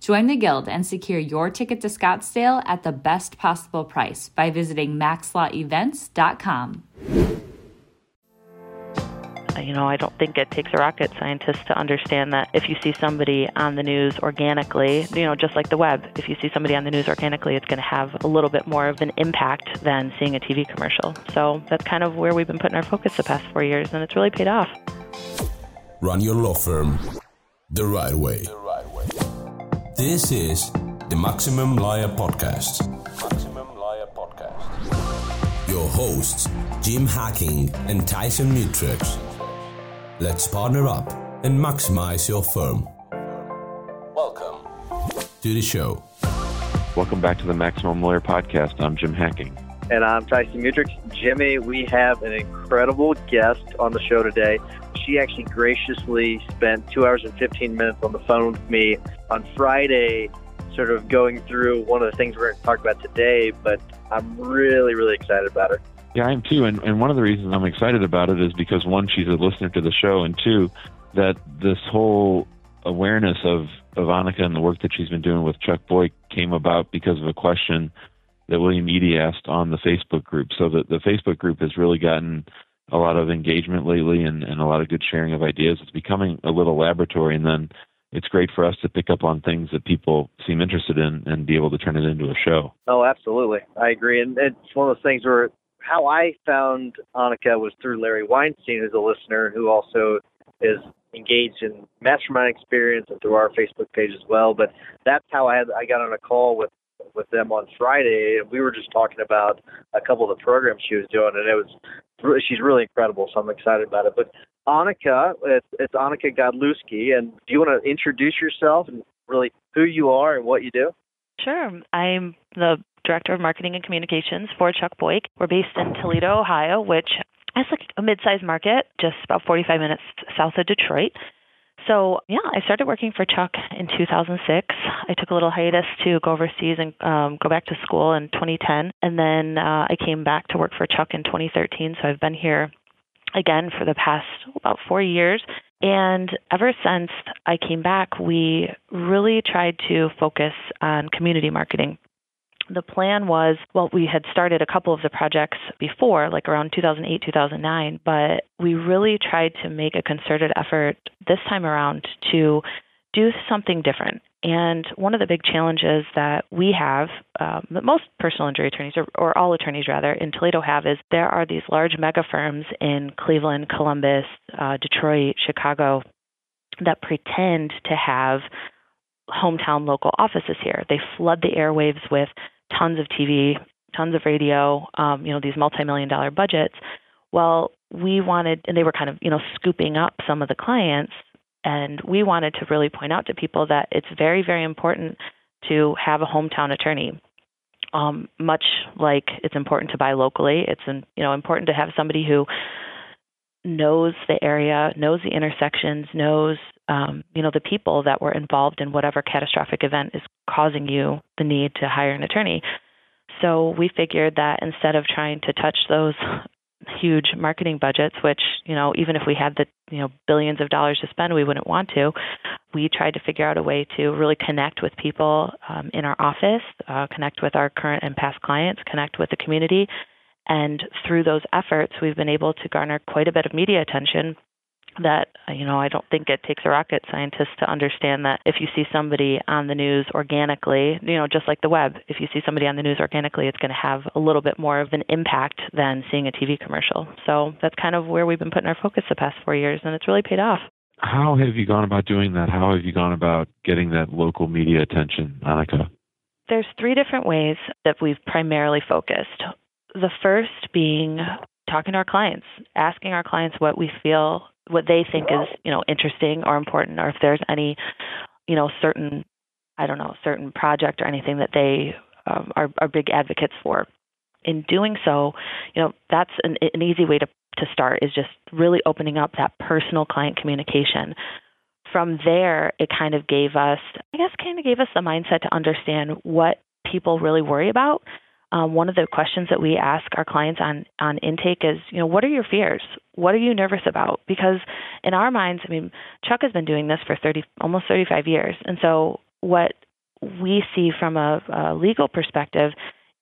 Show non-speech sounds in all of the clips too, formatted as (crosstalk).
Join the Guild and secure your ticket to Scottsdale at the best possible price by visiting maxlawevents.com you know, I don't think it takes a rocket scientist to understand that if you see somebody on the news organically, you know, just like the web, if you see somebody on the news organically, it's going to have a little bit more of an impact than seeing a TV commercial. So that's kind of where we've been putting our focus the past four years, and it's really paid off. Run your law firm the right way. The right way. This is the Maximum Lawyer Podcast. Maximum Lawyer Podcast. Your hosts, Jim Hacking and Tyson Mutrux. Let's partner up and maximize your firm. Welcome to the show. Welcome back to the Maximum Lawyer Podcast. I'm Jim Hacking. And I'm Tyson Mutrux. Jimmy, we have an incredible guest on the show today. She actually graciously spent two hours and 15 minutes on the phone with me on Friday, sort of going through one of the things we're going to talk about today, but I'm really, really excited about her. Yeah, I am too. And, and one of the reasons I'm excited about it is because one, she's a listener to the show, and two, that this whole awareness of, of Anneke and the work that she's been doing with Chuck Boyk came about because of a question that William Eady asked on the Facebook group. So the, the Facebook group has really gotten a lot of engagement lately and, and a lot of good sharing of ideas. It's becoming a little laboratory, and then it's great for us to pick up on things that people seem interested in and be able to turn it into a show. Oh, absolutely. I agree. And it's one of those things where how I found Anneke was through Larry Weinstein, who's a listener who also is engaged in mastermind experience and through our Facebook page as well. But that's how I had I got on a call with with them on Friday, and we were just talking about a couple of the programs she was doing, and it was she's really incredible. So I'm excited about it. But Anneke, it's, it's Anneke Godlewski, and do you want to introduce yourself and really who you are and what you do? Sure. I'm the Director of Marketing and Communications for Chuck Boyk. We're based in Toledo, Ohio, which is like a mid-sized market, just about 45 minutes south of Detroit. So yeah, I started working for Chuck in 2006. I took a little hiatus to go overseas and um, go back to school in 2010, and then uh, I came back to work for Chuck in 2013. So I've been here again for the past about four years. And ever since I came back, we really tried to focus on community marketing the plan was well, we had started a couple of the projects before, like around 2008, 2009, but we really tried to make a concerted effort this time around to do something different. And one of the big challenges that we have, um, that most personal injury attorneys, or, or all attorneys rather, in Toledo have, is there are these large mega firms in Cleveland, Columbus, uh, Detroit, Chicago that pretend to have hometown local offices here. They flood the airwaves with tons of TV, tons of radio, um, you know, these multi-million dollar budgets. Well, we wanted, and they were kind of, you know, scooping up some of the clients, and we wanted to really point out to people that it's very, very important to have a hometown attorney. Um, much like it's important to buy locally, it's an, you know important to have somebody who knows the area, knows the intersections, knows um, you know the people that were involved in whatever catastrophic event is causing you the need to hire an attorney. So we figured that instead of trying to touch those (laughs) huge marketing budgets, which you know even if we had the you know billions of dollars to spend, we wouldn't want to. We tried to figure out a way to really connect with people um, in our office, uh, connect with our current and past clients, connect with the community, and through those efforts, we've been able to garner quite a bit of media attention that uh, you know I don't think it takes a rocket scientist to understand that if you see somebody on the news organically, you know, just like the web, if you see somebody on the news organically, it's going to have a little bit more of an impact than seeing a TV commercial. So that's kind of where we've been putting our focus the past 4 years and it's really paid off. How have you gone about doing that? How have you gone about getting that local media attention, Anneke? There's three different ways that we've primarily focused. The first being talking to our clients, asking our clients what we feel what they think is you know interesting or important, or if there's any you know certain I don't know certain project or anything that they um, are, are big advocates for. In doing so, you know that's an, an easy way to to start is just really opening up that personal client communication. From there, it kind of gave us, I guess, kind of gave us the mindset to understand what people really worry about um, one of the questions that we ask our clients on on intake is, you know, what are your fears? What are you nervous about? Because in our minds, I mean, Chuck has been doing this for 30, almost 35 years, and so what we see from a, a legal perspective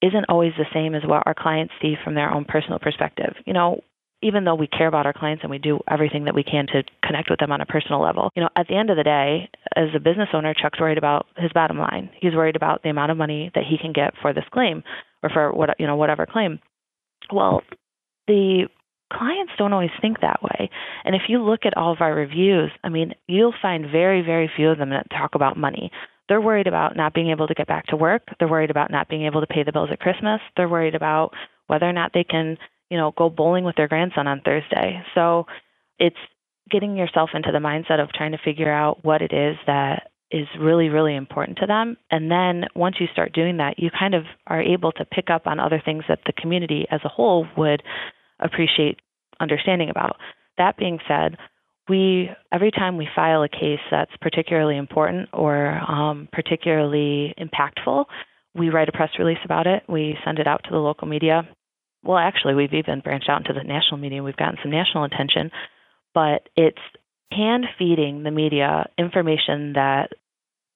isn't always the same as what our clients see from their own personal perspective. You know, even though we care about our clients and we do everything that we can to connect with them on a personal level, you know, at the end of the day, as a business owner, Chuck's worried about his bottom line. He's worried about the amount of money that he can get for this claim or for what you know whatever claim. Well, the clients don't always think that way. And if you look at all of our reviews, I mean, you'll find very very few of them that talk about money. They're worried about not being able to get back to work. They're worried about not being able to pay the bills at Christmas. They're worried about whether or not they can, you know, go bowling with their grandson on Thursday. So it's getting yourself into the mindset of trying to figure out what it is that is really, really important to them. And then once you start doing that, you kind of are able to pick up on other things that the community as a whole would appreciate understanding about. That being said, we every time we file a case that's particularly important or um, particularly impactful, we write a press release about it. We send it out to the local media. Well, actually, we've even branched out into the national media. We've gotten some national attention, but it's hand feeding the media information that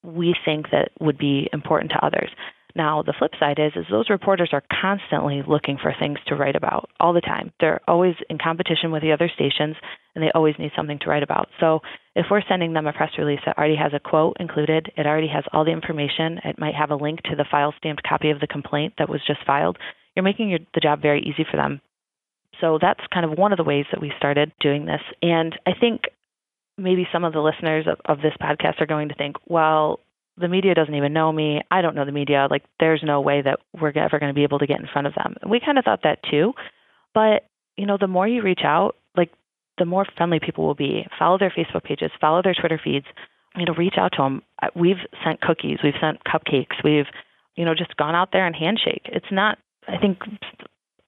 we think that would be important to others. Now, the flip side is, is those reporters are constantly looking for things to write about all the time. They're always in competition with the other stations, and they always need something to write about. So, if we're sending them a press release that already has a quote included, it already has all the information, it might have a link to the file stamped copy of the complaint that was just filed, you're making your, the job very easy for them. So, that's kind of one of the ways that we started doing this. And I think maybe some of the listeners of, of this podcast are going to think, well, the media doesn't even know me. I don't know the media. Like, there's no way that we're ever going to be able to get in front of them. We kind of thought that too. But, you know, the more you reach out, like, the more friendly people will be. Follow their Facebook pages, follow their Twitter feeds, you know, reach out to them. We've sent cookies, we've sent cupcakes, we've, you know, just gone out there and handshake. It's not, I think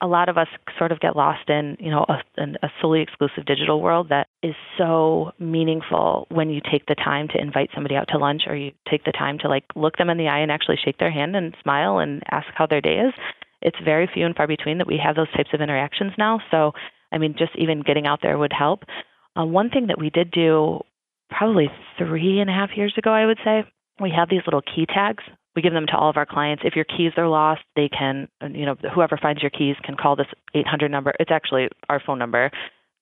a lot of us sort of get lost in, you know, a, a solely exclusive digital world that is so meaningful when you take the time to invite somebody out to lunch or you take the time to like look them in the eye and actually shake their hand and smile and ask how their day is. It's very few and far between that we have those types of interactions now. So, I mean, just even getting out there would help. Uh, one thing that we did do probably three and a half years ago, I would say, we have these little key tags we give them to all of our clients. If your keys are lost, they can, you know, whoever finds your keys can call this 800 number. It's actually our phone number.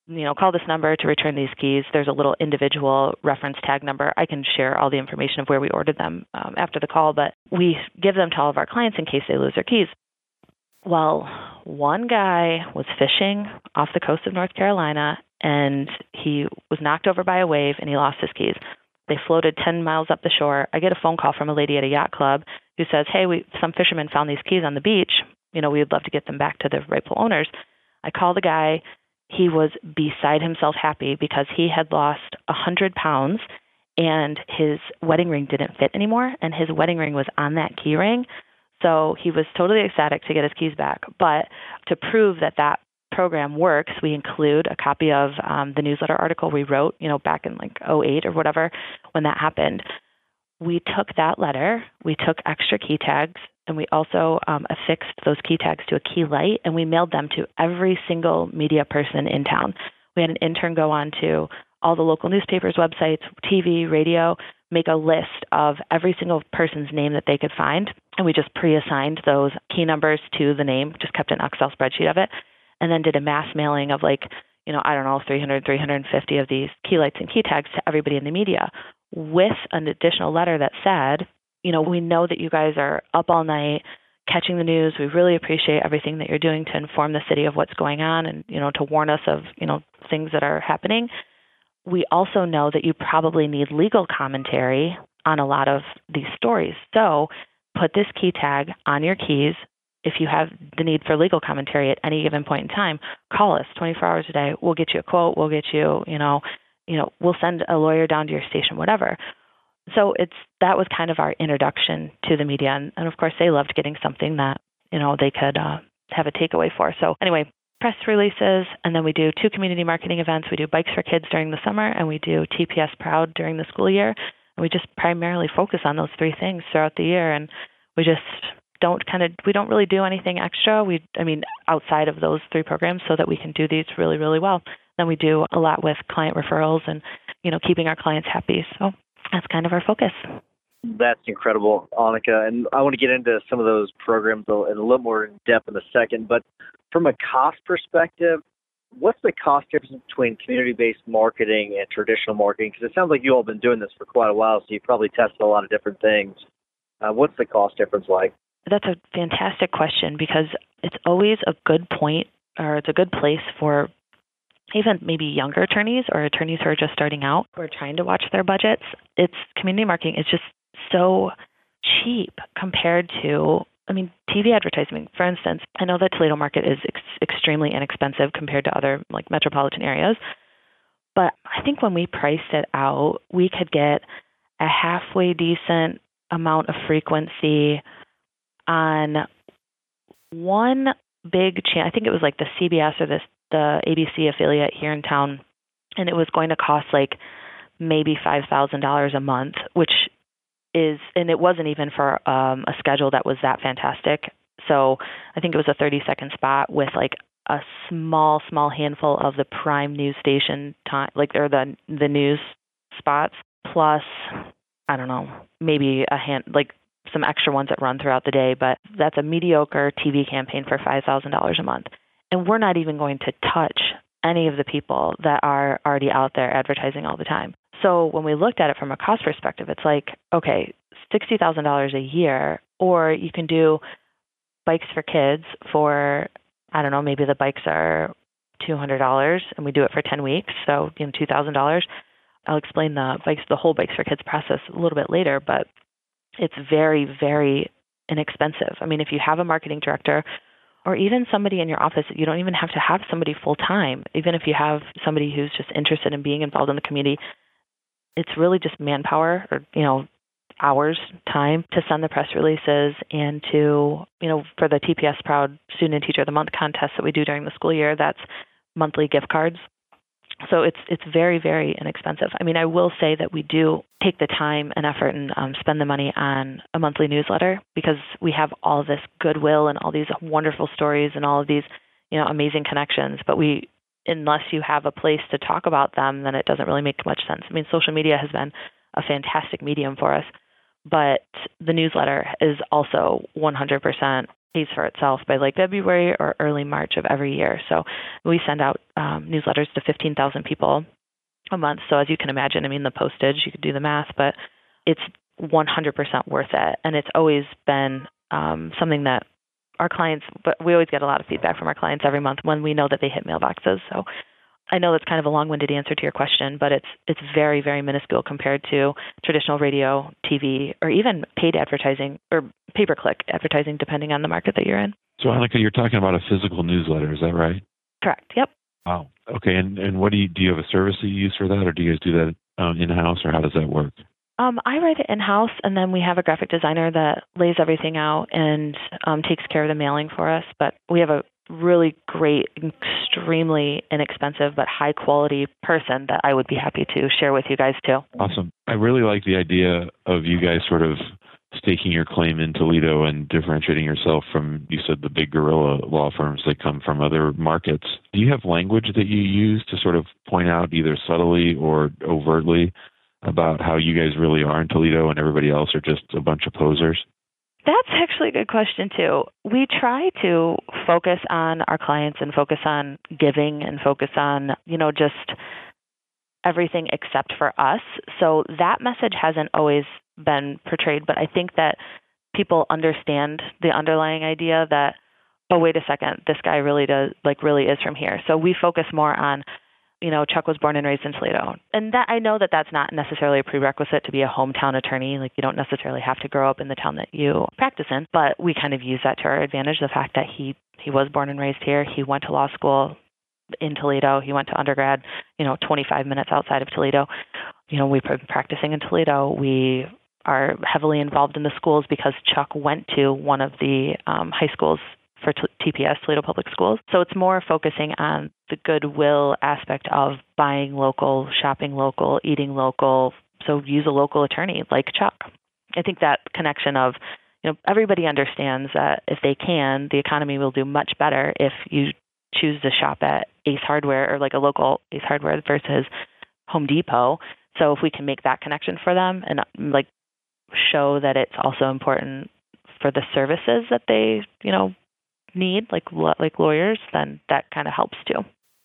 You know, call this number to return these keys. There's a little individual reference tag number. I can share all the information of where we ordered them um, after the call, but we give them to all of our clients in case they lose their keys. Well, one guy was fishing off the coast of North Carolina and he was knocked over by a wave and he lost his keys. They floated 10 miles up the shore. I get a phone call from a lady at a yacht club who says, "Hey, we some fishermen found these keys on the beach. You know, we would love to get them back to the rightful owners." I call the guy. He was beside himself happy because he had lost a hundred pounds and his wedding ring didn't fit anymore and his wedding ring was on that key ring so he was totally ecstatic to get his keys back but to prove that that program works, we include a copy of um, the newsletter article we wrote, you know, back in like 08 or whatever when that happened. We took that letter, we took extra key tags, and we also um, affixed those key tags to a key light, and we mailed them to every single media person in town. We had an intern go on to all the local newspapers, websites, TV, radio, make a list of every single person's name that they could find. And we just pre assigned those key numbers to the name, just kept an Excel spreadsheet of it and then did a mass mailing of like you know, I don't know, 300, 350 of these key lights and key tags to everybody in the media with an additional letter that said, you know, we know that you guys are up all night catching the news. We really appreciate everything that you're doing to inform the city of what's going on and, you know, to warn us of, you know, things that are happening. We also know that you probably need legal commentary on a lot of these stories. So put this key tag on your keys. If you have the need for legal commentary at any given point in time, call us 24 hours a day. We'll get you a quote. We'll get you, you know, you know, we'll send a lawyer down to your station, whatever. So it's that was kind of our introduction to the media, and, and of course they loved getting something that you know they could uh, have a takeaway for. So anyway, press releases, and then we do two community marketing events. We do Bikes for Kids during the summer, and we do TPS Proud during the school year. And we just primarily focus on those three things throughout the year, and we just don't kind of we don't really do anything extra. We I mean outside of those three programs, so that we can do these really really well. Then we do a lot with client referrals and you know keeping our clients happy. So that's kind of our focus. That's incredible, Anneke. And I want to get into some of those programs in a little more in depth in a second. But from a cost perspective, what's the cost difference between community-based marketing and traditional marketing? Because it sounds like you all have been doing this for quite a while, so you've probably tested a lot of different things. Uh, what's the cost difference like? That's a fantastic question because it's always a good point or it's a good place for even maybe younger attorneys or attorneys who are just starting out who are trying to watch their budgets. It's community marketing is just so cheap compared to I mean, TV advertising, for instance, I know that Toledo market is ex- extremely inexpensive compared to other like metropolitan areas, but I think when we priced it out, we could get a halfway decent amount of frequency on one big channel. I think it was like the CBS or the the ABC affiliate here in town, and it was going to cost like maybe five thousand dollars a month, which is and it wasn't even for um, a schedule that was that fantastic. So I think it was a 30 second spot with like a small small handful of the prime news station time like or the the news spots plus I don't know maybe a hand like some extra ones that run throughout the day, but that's a mediocre TV campaign for $5,000 a month. And we're not even going to touch any of the people that are already out there advertising all the time. So when we looked at it from a cost perspective, it's like, okay, $60,000 a year, or you can do bikes for kids for, I don't know, maybe the bikes are $200 and we do it for 10 weeks, so you know, $2,000. I'll explain the bikes, the whole bikes for kids process a little bit later, but it's very, very inexpensive. I mean, if you have a marketing director or even somebody in your office, you don't even have to have somebody full time. Even if you have somebody who's just interested in being involved in the community, it's really just manpower or, you know, hours time to send the press releases and to, you know, for the TPS Proud Student and Teacher of the Month contest that we do during the school year, that's monthly gift cards so it's it's very very inexpensive. I mean, I will say that we do take the time and effort and um, spend the money on a monthly newsletter because we have all this goodwill and all these wonderful stories and all of these you know amazing connections. But we unless you have a place to talk about them, then it doesn't really make much sense. I mean, social media has been a fantastic medium for us, but the newsletter is also 100% pays for itself by like February or early March of every year. So we send out um, newsletters to 15,000 people a month. So as you can imagine, I mean, the postage, you could do the math, but it's 100% worth it. And it's always been um, something that our clients, but we always get a lot of feedback from our clients every month when we know that they hit mailboxes. So I know that's kind of a long-winded answer to your question, but it's it's very very minuscule compared to traditional radio, TV, or even paid advertising or pay-per-click advertising, depending on the market that you're in. So, Anneke, you're talking about a physical newsletter, is that right? Correct. Yep. Wow. Okay. And and what do you do? You have a service that you use for that, or do you guys do that um, in-house, or how does that work? Um, I write it in house, and then we have a graphic designer that lays everything out and um, takes care of the mailing for us. But we have a really great, extremely inexpensive but high quality person that I would be happy to share with you guys too. Awesome. I really like the idea of you guys sort of staking your claim in Toledo and differentiating yourself from, you said, the big gorilla law firms that come from other markets. Do you have language that you use to sort of point out either subtly or overtly about how you guys really are in Toledo and everybody else are just a bunch of posers? That's actually a good question, too. We try to focus on our clients and focus on giving and focus on, you know, just everything except for us. So that message hasn't always been portrayed, but I think that people understand the underlying idea that, oh, wait a second, this guy really does, like, really is from here. So we focus more on, you know, Chuck was born and raised in Toledo. And that I know that that's not necessarily a prerequisite to be a hometown attorney. Like you don't necessarily have to grow up in the town that you practice in, but we kind of use that to our advantage. The fact that he he was born and raised here, he went to law school in Toledo, he went to undergrad, you know, 25 minutes outside of Toledo. You know, we've been practicing in Toledo. We are heavily involved in the schools because Chuck went to one of the um, high schools for t- TPS, Toledo Public Schools. So it's more focusing on the goodwill aspect of buying local, shopping local, eating local. So use a local attorney like Chuck. I think that connection of, you know, everybody understands that if they can, the economy will do much better if you choose to shop at Ace Hardware or like a local Ace Hardware versus Home Depot. So if we can make that connection for them and like show that it's also important for the services that they, you know, need, like like lawyers, then that kind of helps too.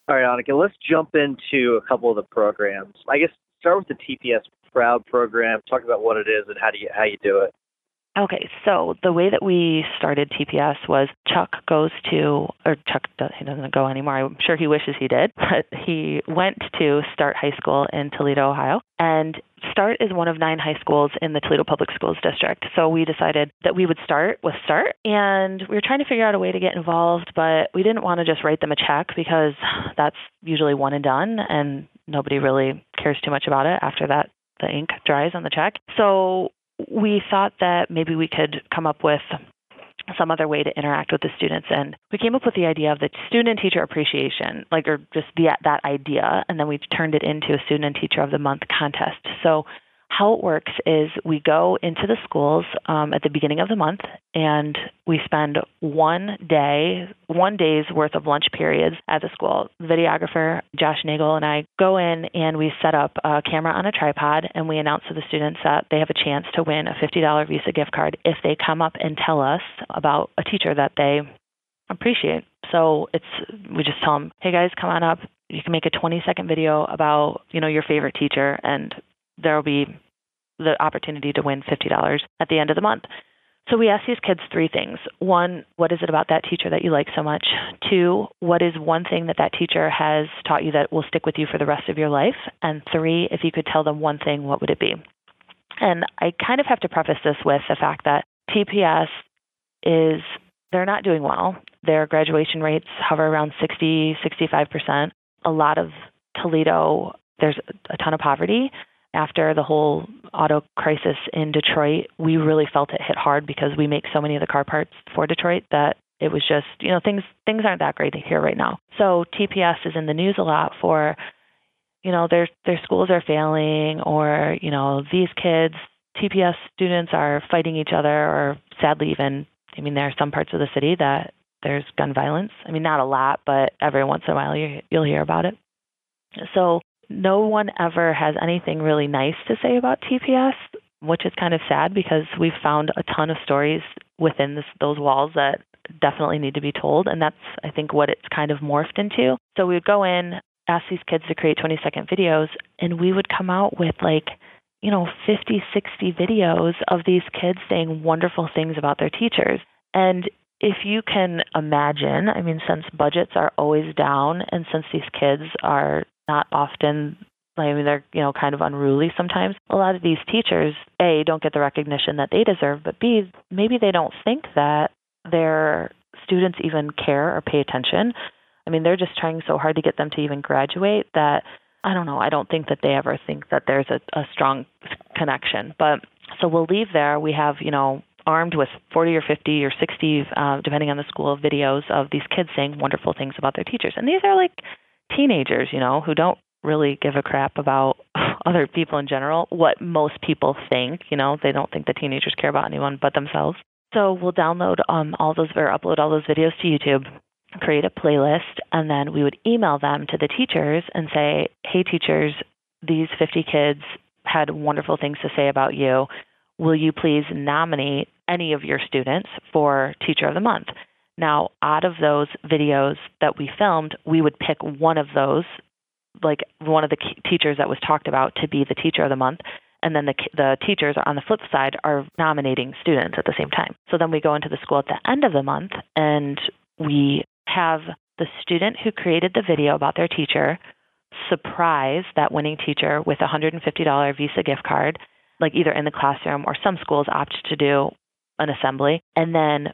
All right, Anneke, let's jump into a couple of the programs. I guess start with the TPS Proud program. Talk about what it is and how do you how you do it. Okay, so the way that we started TPS was Chuck goes to, or Chuck he doesn't go anymore. I'm sure he wishes he did, (laughs) but he went to Start High School in Toledo, Ohio, and Start is one of nine high schools in the Toledo Public Schools district. So we decided that we would start with Start, and we were trying to figure out a way to get involved, but we didn't want to just write them a check because that's usually one and done, and nobody really cares too much about it after that the ink dries on the check. So we thought that maybe we could come up with some other way to interact with the students. And we came up with the idea of the student teacher appreciation like or just the that idea. And then we turned it into a student and teacher of the month contest. So how it works is we go into the schools um, at the beginning of the month and we spend one day, one day's worth of lunch periods at the school. videographer, Josh Nagel, and I go in and we set up a camera on a tripod and we announce to the students that they have a chance to win a $50 Visa gift card if they come up and tell us about a teacher that they appreciate. So it's we just tell them, "Hey guys, come on up. You can make a 20 second video about, you know, your favorite teacher and there'll be the opportunity to win $50 at the end of the month. So we ask these kids three things. One, what is it about that teacher that you like so much? Two, what is one thing that that teacher has taught you that will stick with you for the rest of your life? And three, if you could tell them one thing, what would it be? And I kind of have to preface this with the fact that TPS is they're not doing well. Their graduation rates hover around 60, 65%. A lot of Toledo, there's a ton of poverty after the whole auto crisis in Detroit, we really felt it hit hard because we make so many of the car parts for Detroit that it was just, you know, things things aren't that great here right now. So TPS is in the news a lot for, you know, their their schools are failing or, you know, these kids, TPS students are fighting each other or sadly even I mean there are some parts of the city that there's gun violence. I mean not a lot, but every once in a while you you'll hear about it. So no one ever has anything really nice to say about TPS, which is kind of sad because we've found a ton of stories within this, those walls that definitely need to be told. And that's, I think, what it's kind of morphed into. So we would go in, ask these kids to create 20 second videos, and we would come out with like, you know, 50, 60 videos of these kids saying wonderful things about their teachers. And if you can imagine, I mean, since budgets are always down and since these kids are not often I mean, they're you know kind of unruly sometimes. A lot of these teachers, a, don't get the recognition that they deserve, but b, maybe they don't think that their students even care or pay attention. I mean, they're just trying so hard to get them to even graduate that I don't know. I don't think that they ever think that there's a, a strong connection. But so we'll leave there. We have you know armed with 40 or 50 or 60, uh, depending on the school, videos of these kids saying wonderful things about their teachers, and these are like teenagers, you know, who don't really give a crap about (laughs) other people in general, what most people think, you know, they don't think the teenagers care about anyone but themselves. So we'll download um, all those or upload all those videos to YouTube, create a playlist, and then we would email them to the teachers and say, "Hey teachers, these 50 kids had wonderful things to say about you. will you please nominate any of your students for Teacher of the Month? Now, out of those videos that we filmed, we would pick one of those, like one of the teachers that was talked about, to be the Teacher of the Month. And then the, the teachers on the flip side are nominating students at the same time. So then we go into the school at the end of the month and we have the student who created the video about their teacher surprise that winning teacher with a $150 Visa gift card, like either in the classroom or some schools opt to do an assembly. And then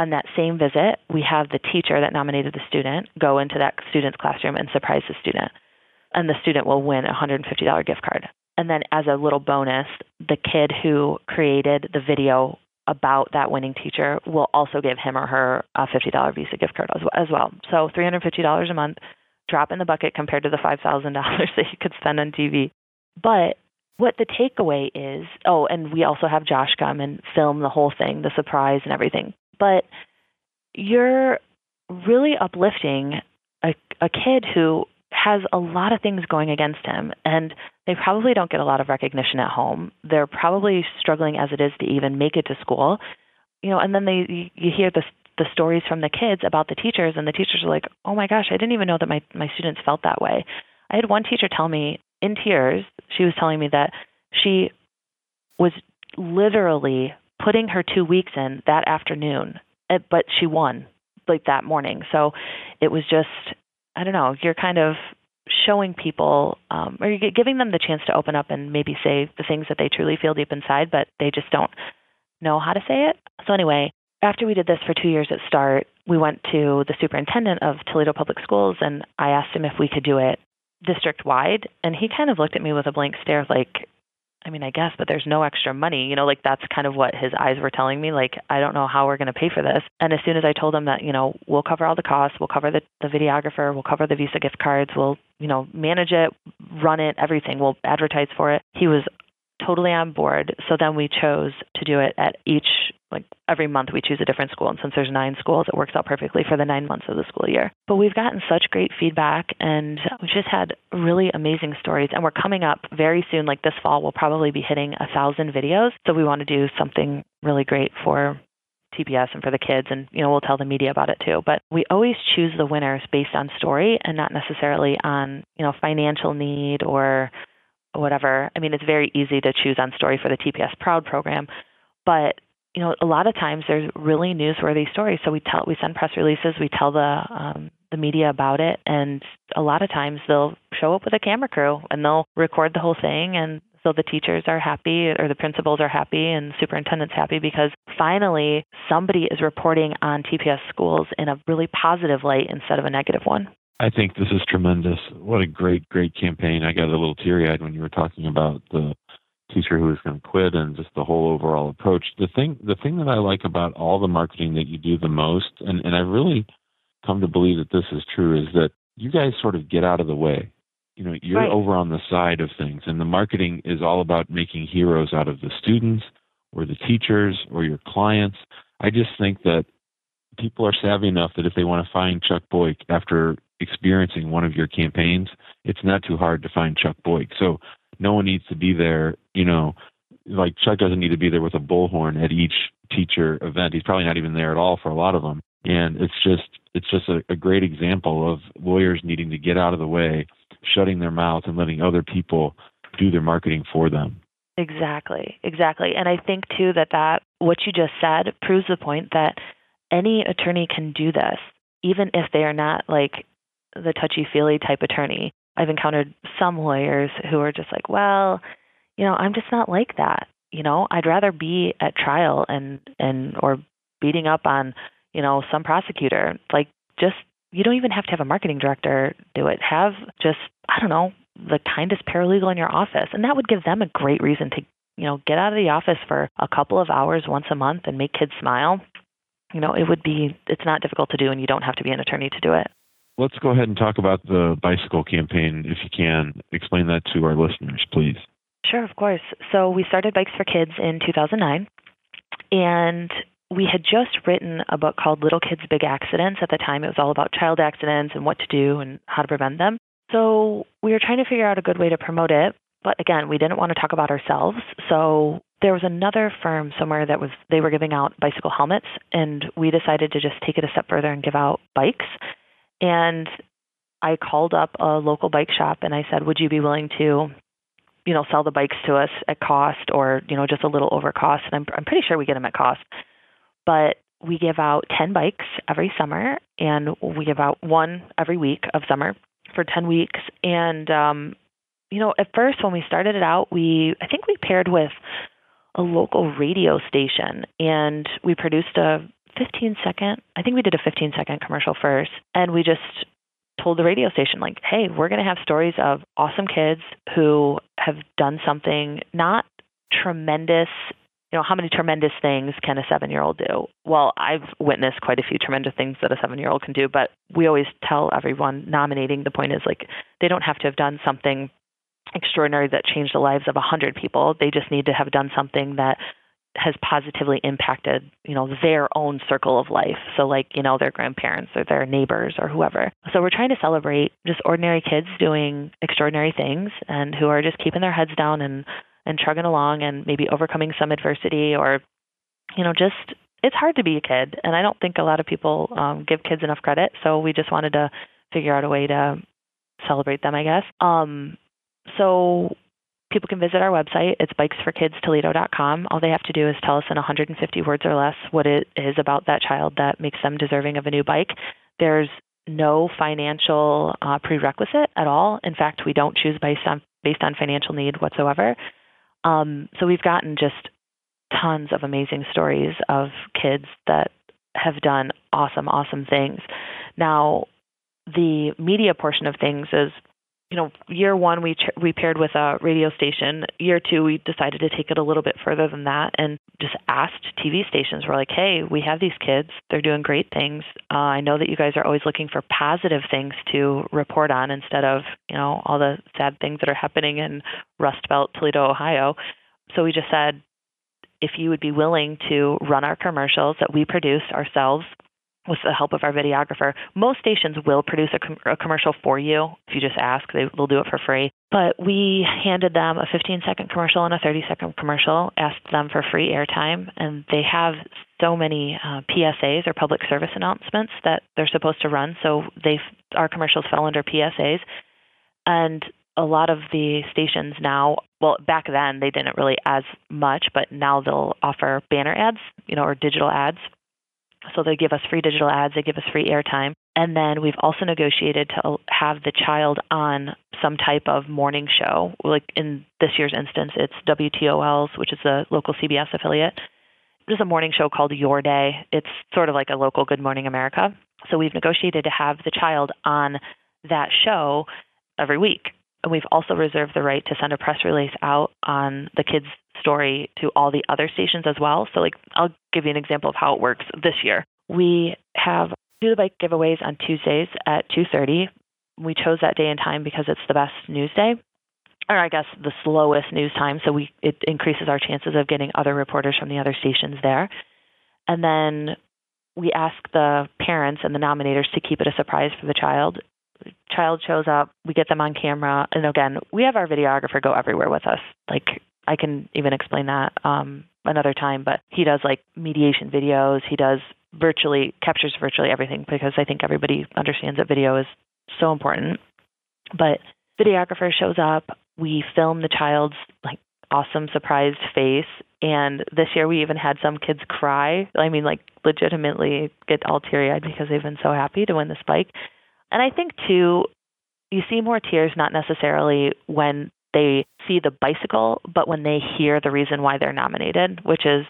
on that same visit, we have the teacher that nominated the student go into that student's classroom and surprise the student. And the student will win a $150 gift card. And then, as a little bonus, the kid who created the video about that winning teacher will also give him or her a $50 Visa gift card as well. So $350 a month, drop in the bucket compared to the $5,000 (laughs) that you could spend on TV. But what the takeaway is oh, and we also have Josh come and film the whole thing, the surprise and everything. But you're really uplifting a, a kid who has a lot of things going against him and they probably don't get a lot of recognition at home. They're probably struggling as it is to even make it to school. You know, and then they you hear the the stories from the kids about the teachers and the teachers are like, "Oh my gosh, I didn't even know that my my students felt that way." I had one teacher tell me in tears, she was telling me that she was literally putting her 2 weeks in that afternoon, eh, but she won like that morning. So it was just I don't know, you're kind of showing people um, or you're giving them the chance to open up and maybe say the things that they truly feel deep inside, but they just don't know how to say it. So, anyway, after we did this for two years at START, we went to the superintendent of Toledo Public Schools and I asked him if we could do it district wide. And he kind of looked at me with a blank stare, like, I mean, I guess, but there's no extra money. You know, like that's kind of what his eyes were telling me. Like, I don't know how we're going to pay for this. And as soon as I told him that, you know, we'll cover all the costs, we'll cover the, the videographer, we'll cover the Visa gift cards, we'll, you know, manage it, run it, everything, we'll advertise for it. He was totally on board. So then we chose to do it at each like every month we choose a different school and since there's nine schools it works out perfectly for the 9 months of the school year. But we've gotten such great feedback and we've just had really amazing stories and we're coming up very soon like this fall we'll probably be hitting a 1000 videos. So we want to do something really great for TPS and for the kids and you know we'll tell the media about it too but we always choose the winners based on story and not necessarily on you know financial need or whatever. I mean, it's very easy to choose on story for the TPS Proud program, but you know, a lot of times there's really newsworthy stories. So we tell, we send press releases, we tell the um, the media about it, and a lot of times they'll show up with a camera crew and they'll record the whole thing, and so the teachers are happy or the principals are happy and superintendent's happy because finally somebody is reporting on TPS schools in a really positive light instead of a negative one. I think this is tremendous. What a great, great campaign. I got a little teary eyed when you were talking about the teacher who was going to quit and just the whole overall approach. The thing, the thing that I like about all the marketing that you do the most, and, and I've really come to believe that this is true, is that you guys sort of get out of the way. You know, you're right. over on the side of things, and the marketing is all about making heroes out of the students or the teachers or your clients. I just think that people are savvy enough that if they want to find Chuck Boyk after experiencing one of your campaigns, it's not too hard to find Chuck Boyk. So no one needs to be there, you know, like Chuck doesn't need to be there with a bullhorn at each teacher event. He's probably not even there at all for a lot of them. And it's just it's just a, a great example of lawyers needing to get out of the way, shutting their mouths and letting other people do their marketing for them. Exactly, exactly. And I think too that that what you just said proves the point that any attorney can do this, even if they are not like the touchy feely type attorney. I've encountered some lawyers who are just like, well, you know, I'm just not like that. You know, I'd rather be at trial and and or beating up on, you know, some prosecutor. Like just you don't even have to have a marketing director do it. Have just I don't know, the kindest paralegal in your office and that would give them a great reason to, you know, get out of the office for a couple of hours once a month and make kids smile. You know, it would be it's not difficult to do and you don't have to be an attorney to do it let's go ahead and talk about the bicycle campaign, if you can. Explain that to our listeners, please. Sure, of course. So we started Bikes for Kids in 2009, and we had just written a book called Little Kids Big Accidents. At the time, it was all about child accidents and what to do and how to prevent them. So we were trying to figure out a good way to promote it. But again, we didn't want to talk about ourselves. So there was another firm somewhere that was they were giving out bicycle helmets and we decided to just take it a step further and give out bikes and I called up a local bike shop and I said, "Would you be willing to you know sell the bikes to us at cost or you know just a little over cost?" And I'm I'm pretty sure we get them at cost. But we give out 10 bikes every summer and we give out one every week of summer for 10 weeks and um you know at first when we started it out we I think we paired with a local radio station and we produced a 15 second I think we did a 15 second commercial first and we just told the radio station like hey we're going to have stories of awesome kids who have done something not tremendous you know how many tremendous things can a 7 year old do well I've witnessed quite a few tremendous things that a 7 year old can do but we always tell everyone nominating the point is like they don't have to have done something extraordinary that changed the lives of a hundred people. They just need to have done something that has positively impacted, you know, their own circle of life. So like, you know, their grandparents or their neighbors or whoever. So we're trying to celebrate just ordinary kids doing extraordinary things and who are just keeping their heads down and and trugging along and maybe overcoming some adversity or you know, just it's hard to be a kid and I don't think a lot of people um give kids enough credit. So we just wanted to figure out a way to celebrate them, I guess. Um so people can visit our website. It's bikesforkidstoledo.com. All they have to do is tell us in 150 words or less what it is about that child that makes them deserving of a new bike. There's no financial uh, prerequisite at all. In fact, we don't choose based on based on financial need whatsoever. Um, so we've gotten just tons of amazing stories of kids that have done awesome, awesome things. Now, the media portion of things is you know, year one we ch- we paired with a radio station. Year two we decided to take it a little bit further than that and just asked TV stations. We're like, hey, we have these kids. They're doing great things. Uh, I know that you guys are always looking for positive things to report on instead of you know all the sad things that are happening in Rust Belt, Toledo, Ohio. So we just said, if you would be willing to run our commercials that we produce ourselves with the help of our videographer. Most stations will produce a, com- a, commercial for you if you just ask. They, will do it for free. But we handed them a 15 second commercial and a 30 second commercial, asked them for free airtime, and they have so many uh, PSAs or public service announcements that they're supposed to run. So they our commercials fell under PSAs, and a lot of the stations now well back then they didn't really as much but now they'll offer banner ads you know or digital ads so they give us free digital ads, they give us free airtime. And then we've also negotiated to have the child on some type of morning show. Like in this year's instance, it's WTOL's, which is the local CBS affiliate. There's a morning show called Your Day. It's sort of like a local Good Morning America. So we've negotiated to have the child on that show every week. And we've also reserved the right to send a press release out on the kids' story to all the other stations as well. So, like, I'll give you an example of how it works this year. We have do the bike giveaways on Tuesdays at 2:30. We chose that day and time because it's the best news day, or I guess the slowest news time. So we it increases our chances of getting other reporters from the other stations there. And then we ask the parents and the nominators to keep it a surprise for the child child shows up, we get them on camera, and again, we have our videographer go everywhere with us. Like I can even explain that um, another time, but he does like mediation videos. He does virtually captures virtually everything because I think everybody understands that video is so important. But videographer shows up. We film the child's like awesome surprised face and this year we even had some kids cry. I mean like legitimately get all teary eyed because they've been so happy to win this bike. And I think too, you see more tears not necessarily when they see the bicycle, but when they hear the reason why they're nominated, which is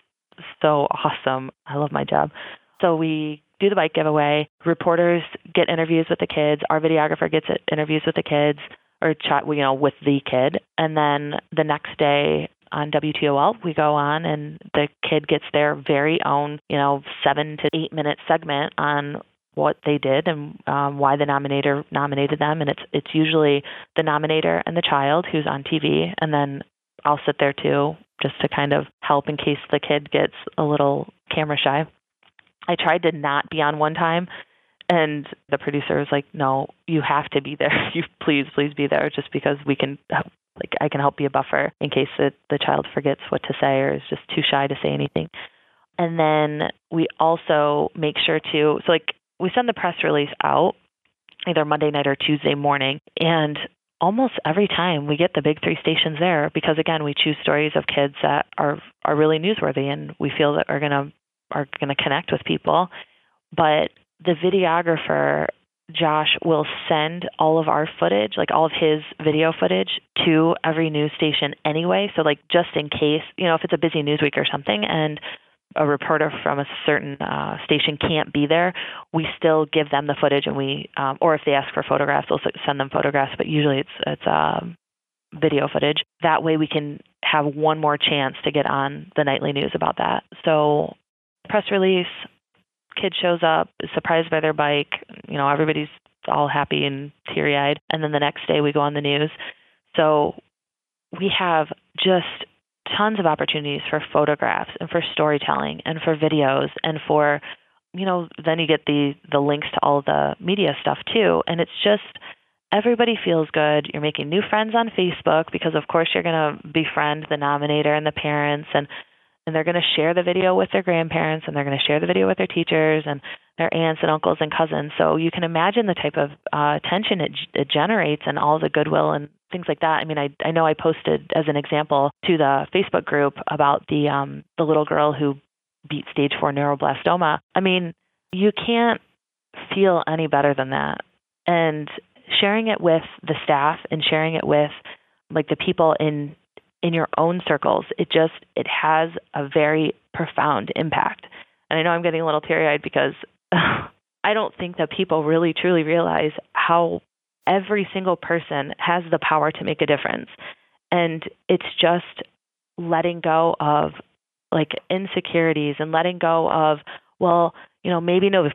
so awesome. I love my job. So we do the bike giveaway. Reporters get interviews with the kids. Our videographer gets interviews with the kids or chat, you know, with the kid. And then the next day on WTOL, we go on and the kid gets their very own, you know, seven to eight minute segment on what they did and um, why the nominator nominated them. And it's it's usually the nominator and the child who's on TV, and then I'll sit there too just to kind of help in case the kid gets a little camera shy. I tried to not be on one time, and the producer was like, "No, you have to be there. (laughs) you please, please be there, just because we can like I can help be a buffer in case the, the child forgets what to say or is just too shy to say anything. And then we also make sure to so like we send the press release out either Monday night or Tuesday morning and almost every time we get the big three stations there because again we choose stories of kids that are are really newsworthy and we feel that are going to are going to connect with people but the videographer Josh will send all of our footage, like all of his video footage, to every news station anyway. So, like, just in case, you know, if it's a busy news week or something and a reporter from a certain uh, station can't be there, we still give them the footage, and we, um, or if they ask for photographs, we'll send them photographs. But usually, it's it's um, video footage. That way, we can have one more chance to get on the nightly news about that. So, press release, kid shows up, is surprised by their bike. You know, everybody's all happy and teary eyed. And then the next day we go on the news. So we have just tons of opportunities for photographs and for storytelling and for videos and for you know then you get the the links to all the media stuff too and it's just everybody feels good you're making new friends on facebook because of course you're going to befriend the nominator and the parents and and they're going to share the video with their grandparents and they're going to share the video with their teachers and their aunts and uncles and cousins. So you can imagine the type of uh, tension it, it generates and all the goodwill and things like that. I mean, I I know I posted as an example to the Facebook group about the um the little girl who beat stage 4 neuroblastoma. I mean, you can't feel any better than that. And sharing it with the staff and sharing it with like the people in in your own circles, it just it has a very profound impact. And I know I'm getting a little teary-eyed because (laughs) I don't think that people really truly realize how every single person has the power to make a difference. And it's just letting go of like insecurities and letting go of well, you know, maybe no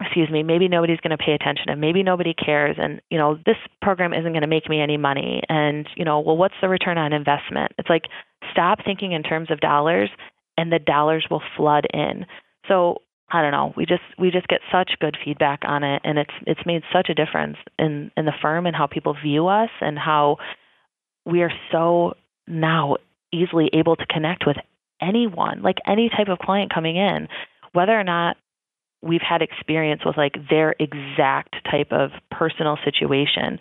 excuse me, maybe nobody's going to pay attention and maybe nobody cares and, you know, this program isn't going to make me any money and, you know, well, what's the return on investment? It's like stop thinking in terms of dollars and the dollars will flood in. So, I don't know, we just we just get such good feedback on it and it's it's made such a difference in in the firm and how people view us and how we are so now easily able to connect with anyone, like any type of client coming in, whether or not we've had experience with like their exact type of personal situation.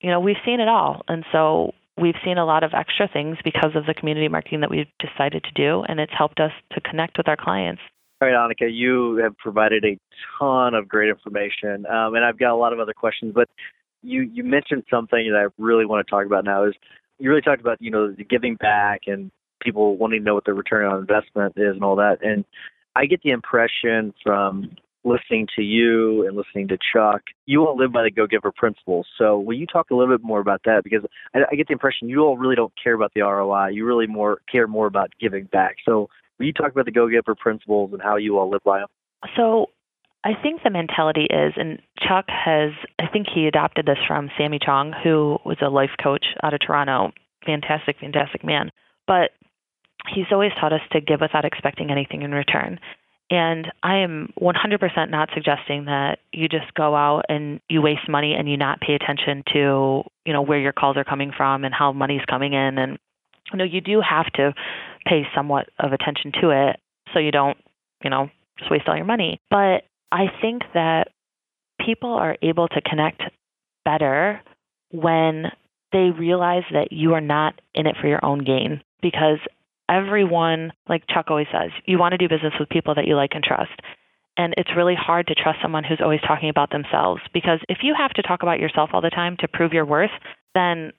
You know, we've seen it all. And so we've seen a lot of extra things because of the community marketing that we've decided to do, and it's helped us to connect with our clients. All right, Anneke, you have provided a ton of great information, um, and I've got a lot of other questions. But you you mentioned something that I really want to talk about now. Is you really talked about you know the giving back and people wanting to know what the return on investment is and all that. And I get the impression from listening to you and listening to Chuck, you all live by the Go Giver principles. So will you talk a little bit more about that? Because I, I get the impression you all really don't care about the ROI. You really more care more about giving back. So will you talk about the Go Giver principles and how you all live by them? So I think the mentality is, and Chuck has, I think he adopted this from Sammy Chong, who was a life coach out of Toronto. Fantastic, fantastic man. But he's always taught us to give without expecting anything in return. And I am 100% not suggesting that you just go out and you waste money and you not pay attention to, you know, where your calls are coming from and how money's coming in. And, you know, you do have to pay somewhat of attention to it so you don't, you know, just waste all your money. But I think that people are able to connect better when they realize that you are not in it for your own gain because everyone, like Chuck always says, you want to do business with people that you like and trust. And it's really hard to trust someone who's always talking about themselves because if you have to talk about yourself all the time to prove your worth, then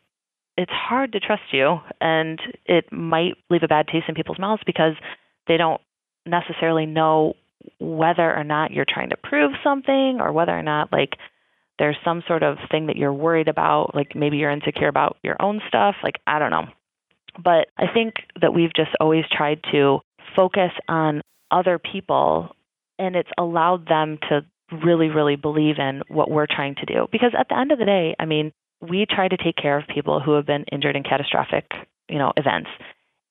it's hard to trust you and it might leave a bad taste in people's mouths because they don't necessarily know whether or not you're trying to prove something or whether or not like there's some sort of thing that you're worried about like maybe you're insecure about your own stuff like i don't know but I think that we've just always tried to focus on other people and it's allowed them to really, really believe in what we're trying to do. Because at the end of the day, I mean, we try to take care of people who have been injured in catastrophic, you know, events.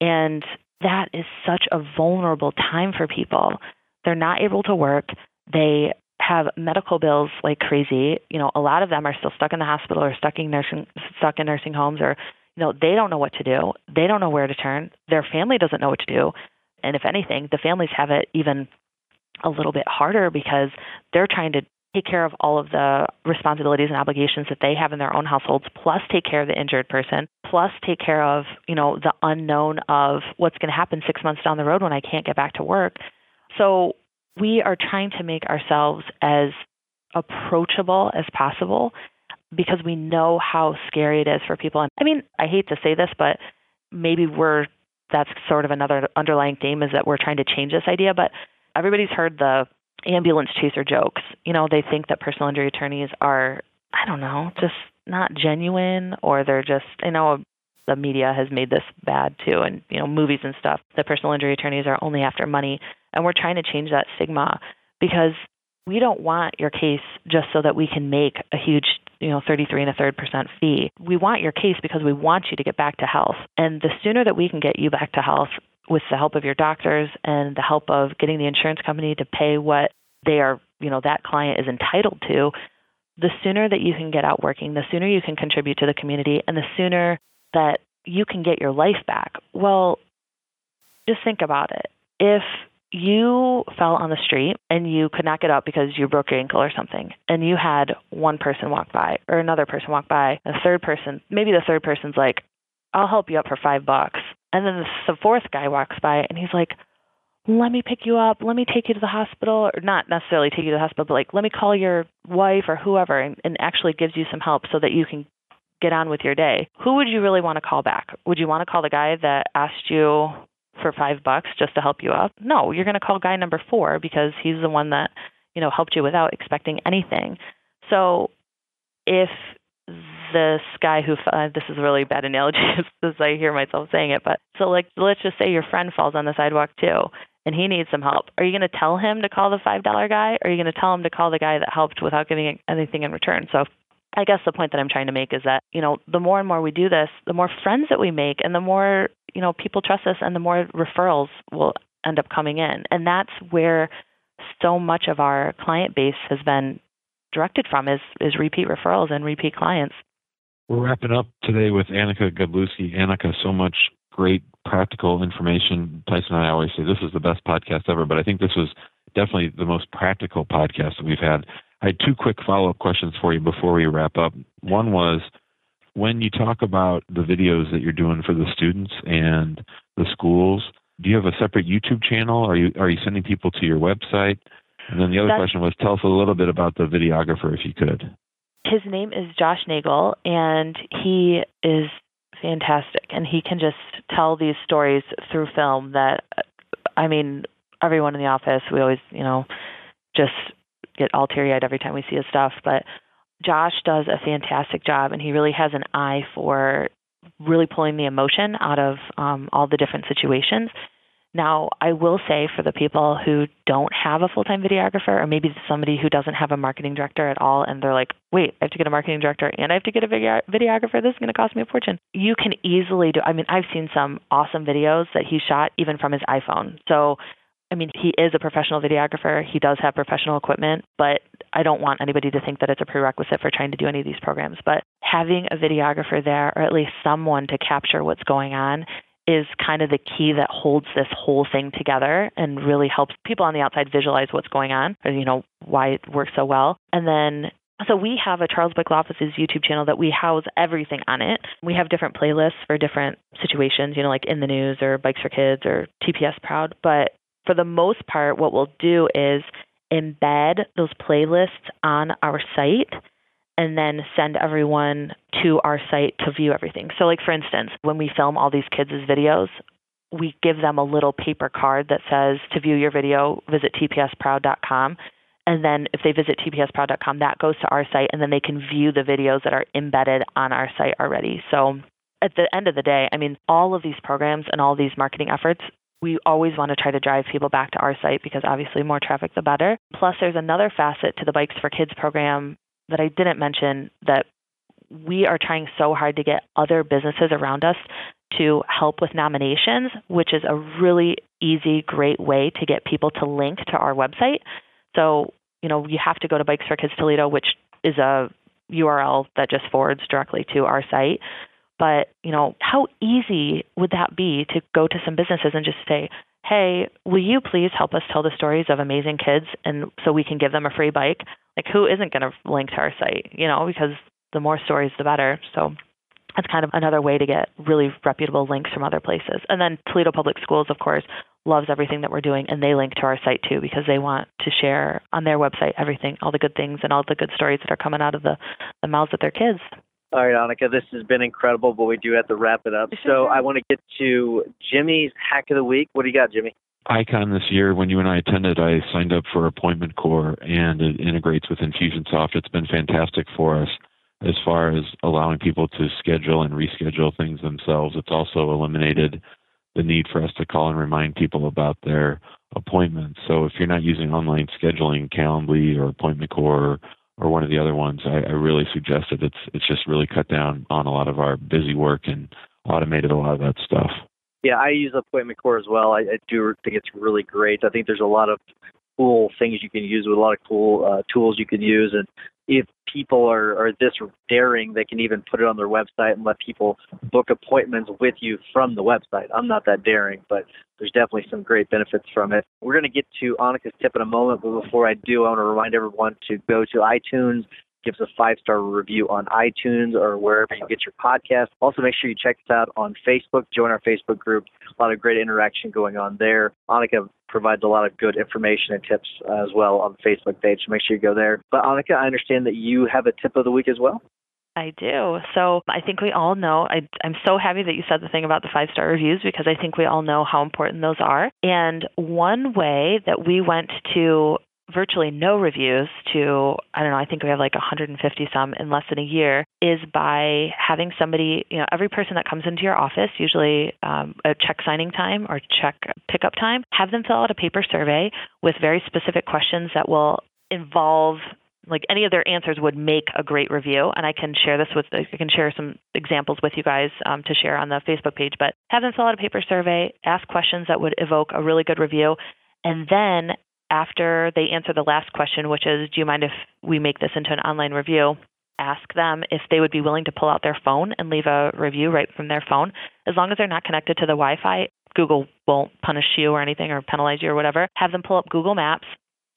And that is such a vulnerable time for people. They're not able to work. They have medical bills like crazy. You know, a lot of them are still stuck in the hospital or stuck in nursing stuck in nursing homes or you know, they don't know what to do. They don't know where to turn. Their family doesn't know what to do. And if anything, the families have it even a little bit harder because they're trying to take care of all of the responsibilities and obligations that they have in their own households plus take care of the injured person plus take care of you know the unknown of what's going to happen 6 months down the road when I can't get back to work. So we are trying to make ourselves as approachable as possible because we know how scary it is for people. And I mean I hate to say this but maybe we're that's sort of another underlying theme is that we're trying to change this idea but everybody's heard the ambulance chaser jokes. You know, they think that personal injury attorneys are, I don't know, just not genuine or they're just, I know the media has made this bad too and, you know, movies and stuff. The personal injury attorneys are only after money. And we're trying to change that stigma because we don't want your case just so that we can make a huge you know 33 and a third percent fee we want your case because we want you to get back to health and the sooner that we can get you back to health with the help of your doctors and the help of getting the insurance company to pay what they are, you know, that client is entitled to, the sooner that you can get out working, the sooner you can contribute to the community, and the sooner that you can get your life back. Well, just think about it. If you fell on the street and you could not get up because you broke your ankle or something, and you had one person walk by or another person walk by, a third person, maybe the third person's like, I'll help you up for five bucks. And then the fourth guy walks by and he's like, let me pick you up, let me take you to the hospital, or not necessarily take you to the hospital, but like, let me call your wife or whoever and, and actually gives you some help so that you can get on with your day. Who would you really want to call back? Would you want to call the guy that asked you for five bucks just to help you up? No, you're going to call guy number four because he's the one that, you know, helped you without expecting anything. So if this guy who uh, this is a really bad analogy (laughs) as I hear myself saying it, but so like let's just say your friend falls on the sidewalk too and he needs some help. Are you going to tell him to call the $5 guy or are you going to tell him to call the guy that helped without giving anything in return? So I guess the point that I'm trying to make is that, you know, the more and more we do this, the more friends that we make and the more, you know, people trust us and the more referrals will end up coming in. And that's where so much of our client base has been directed from is is repeat referrals and repeat clients. We're wrapping up today with Anneke Godlewski. Anneke, so much great practical information. Tyson and I always say this is the best podcast ever, but I think this was definitely the most practical podcast that we've had. I had two quick follow up questions for you before we wrap up. One was when you talk about the videos that you're doing for the students and the schools, do you have a separate YouTube channel? Are you are you sending people to your website? And then the other That's, question was tell us a little bit about the videographer if you could. His name is Josh Nagel and he is fantastic. And he can just tell these stories through film that I mean everyone in the office we always, you know, just get all teary-eyed every time we see his stuff, but Josh does a fantastic job and he really has an eye for really pulling the emotion out of um, all the different situations now, I will say for the people who don't have a full time videographer, or maybe somebody who doesn't have a marketing director at all, and they're like, wait, I have to get a marketing director and I have to get a videographer. This is going to cost me a fortune. You can easily do, I mean, I've seen some awesome videos that he shot even from his iPhone. So, I mean, he is a professional videographer. He does have professional equipment, but I don't want anybody to think that it's a prerequisite for trying to do any of these programs. But having a videographer there, or at least someone to capture what's going on, is kind of the key that holds this whole thing together and really helps people on the outside visualize what's going on or you know why it works so well and then so we have a Charles Law Office's YouTube channel that we house everything on it. We have different playlists for different situations, you know, like in the news or bikes for kids or TPS proud. But for the most part, what we'll do is embed those playlists on our site and then send everyone to our site to view everything. So, like for instance, when we film all these kids' videos, we give them a little paper card that says to view your video, visit tpsproud.com. And then if they visit tpsproud.com, that goes to our site, and then they can view the videos that are embedded on our site already. So at the end of the day, I mean, all of these programs and all these marketing efforts, we always want to try to drive people back to our site because obviously more traffic the better. Plus, there's another facet to the Bikes for Kids program that I didn't mention that we are trying so hard to get other businesses around us to help with nominations, which is a really easy, great way to get people to link to our website. So, you know, you have to go to Bikes for Kids Toledo, which is a URL that just forwards directly to our site. But, you know, how easy would that be to go to some businesses and just say, hey, will you please help us tell the stories of amazing kids and so we can give them a free bike? Like, who isn't going to link to our site, you know, because the more stories, the better. So that's kind of another way to get really reputable links from other places. And then Toledo Public Schools, of course, loves everything that we're doing, and they link to our site too because they want to share on their website everything, all the good things and all the good stories that are coming out of the, the mouths of their kids. All right, Anneke, this has been incredible, but we do have to wrap it up. So I want to get to Jimmy's hack of the week. What do you got, Jimmy? ICON this year, when you and I attended, I signed up for Appointment Core, and it integrates with Infusionsoft. It's been fantastic for us as far as allowing people to schedule and reschedule things themselves. It's also eliminated the need for us to call and remind people about their appointments. So if you're not using online scheduling, Calendly or Appointment Core or one of the other ones, I, I really suggest it. It's it's just really cut down on a lot of our busy work and automated a lot of that stuff. Yeah, I use Appointment Core as well. I, I do think it's really great. I think there's a lot of cool things you can use with a lot of cool uh, tools you can use, and if people are, are this daring, they can even put it on their website and let people book appointments with you from the website. I'm not that daring, but there's definitely some great benefits from it. We're going to get to Anneke's tip in a moment, but before I do, I want to remind everyone to go to iTunes, give us a five star review on iTunes or wherever you get your podcast. Also, make sure you check us out on Facebook. Join our Facebook group. A lot of great interaction going on there. Anneke provides a lot of good information and tips as well on the Facebook page. So make sure you go there. But Anneke, I understand that you have a tip of the week as well. I do. So I think we all know. I, I'm so happy that you said the thing about the five star reviews because I think we all know how important those are. And one way that we went to virtually no reviews to I don't know I think we have like 150 some in less than a year is by having somebody you know every person that comes into your office usually um, a check signing time or check pickup time have them fill out a paper survey with very specific questions that will involve like any of their answers would make a great review. And i can share this with i can share some examples with you guys um, to share on the facebook page but have them fill out a paper survey ask questions that would evoke a really good review. And then after they answer the last question, which is, Do you mind if we make this into an online review? Ask them if they would be willing to pull out their phone and leave a review right from their phone. As long as they're not connected to the Wi Fi, Google won't punish you or anything or penalize you or whatever. Have them pull up Google Maps,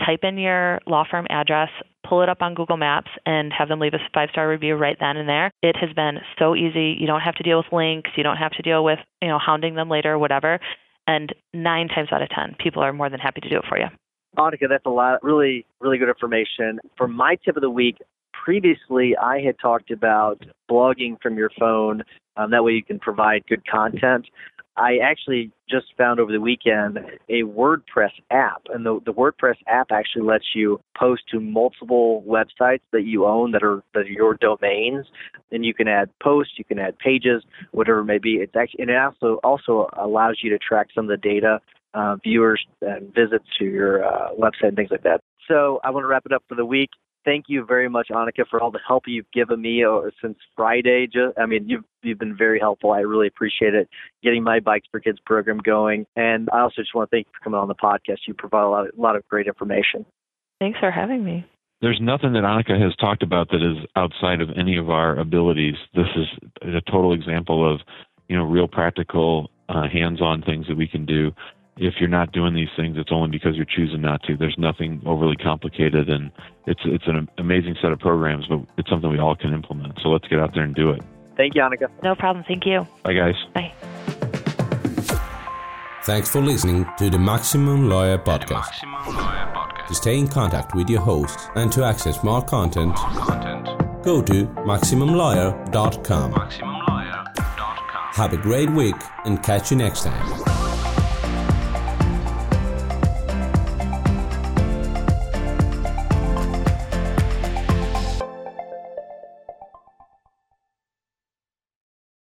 type in your law firm address, pull it up on Google Maps, and have them leave a five star review right then and there. It has been so easy. You don't have to deal with links. You don't have to deal with you know hounding them later or whatever. And nine times out of ten, people are more than happy to do it for you. Anneke, that's a lot, really, really good information. For my tip of the week, previously I had talked about blogging from your phone. Um, that way you can provide good content. I actually just found over the weekend a WordPress app, and the, the WordPress app actually lets you post to multiple websites that you own that are that are your domains. Then you can add posts, you can add pages, whatever it may be. It's actually and it also also allows you to track some of the data uh, viewers and visits to your uh, website and things like that. So I want to wrap it up for the week. Thank you very much, Anneke, for all the help you've given me uh, since Friday. Just, I mean, you've you've been very helpful. I really appreciate it. Getting my Bikes for Kids program going, and I also just want to thank you for coming on the podcast. You provide a lot, of, a lot of great information. Thanks for having me. There's nothing that Anneke has talked about that is outside of any of our abilities. This is a total example of, you know, real practical, uh, hands-on things that we can do if you're not doing these things, it's only because you're choosing not to. There's nothing overly complicated, and it's it's an amazing set of programs, but it's something we all can implement. So let's get out there and do it. Thank you, Anneke. No problem. Thank you. Bye, guys. Bye. Thanks for listening to the Maximum Lawyer Podcast. Maximum Lawyer Podcast. To stay in contact with your hosts and to access more content, more content. go to MaximumLawyer.com. MaximumLawyer.com. Have a great week and catch you next time.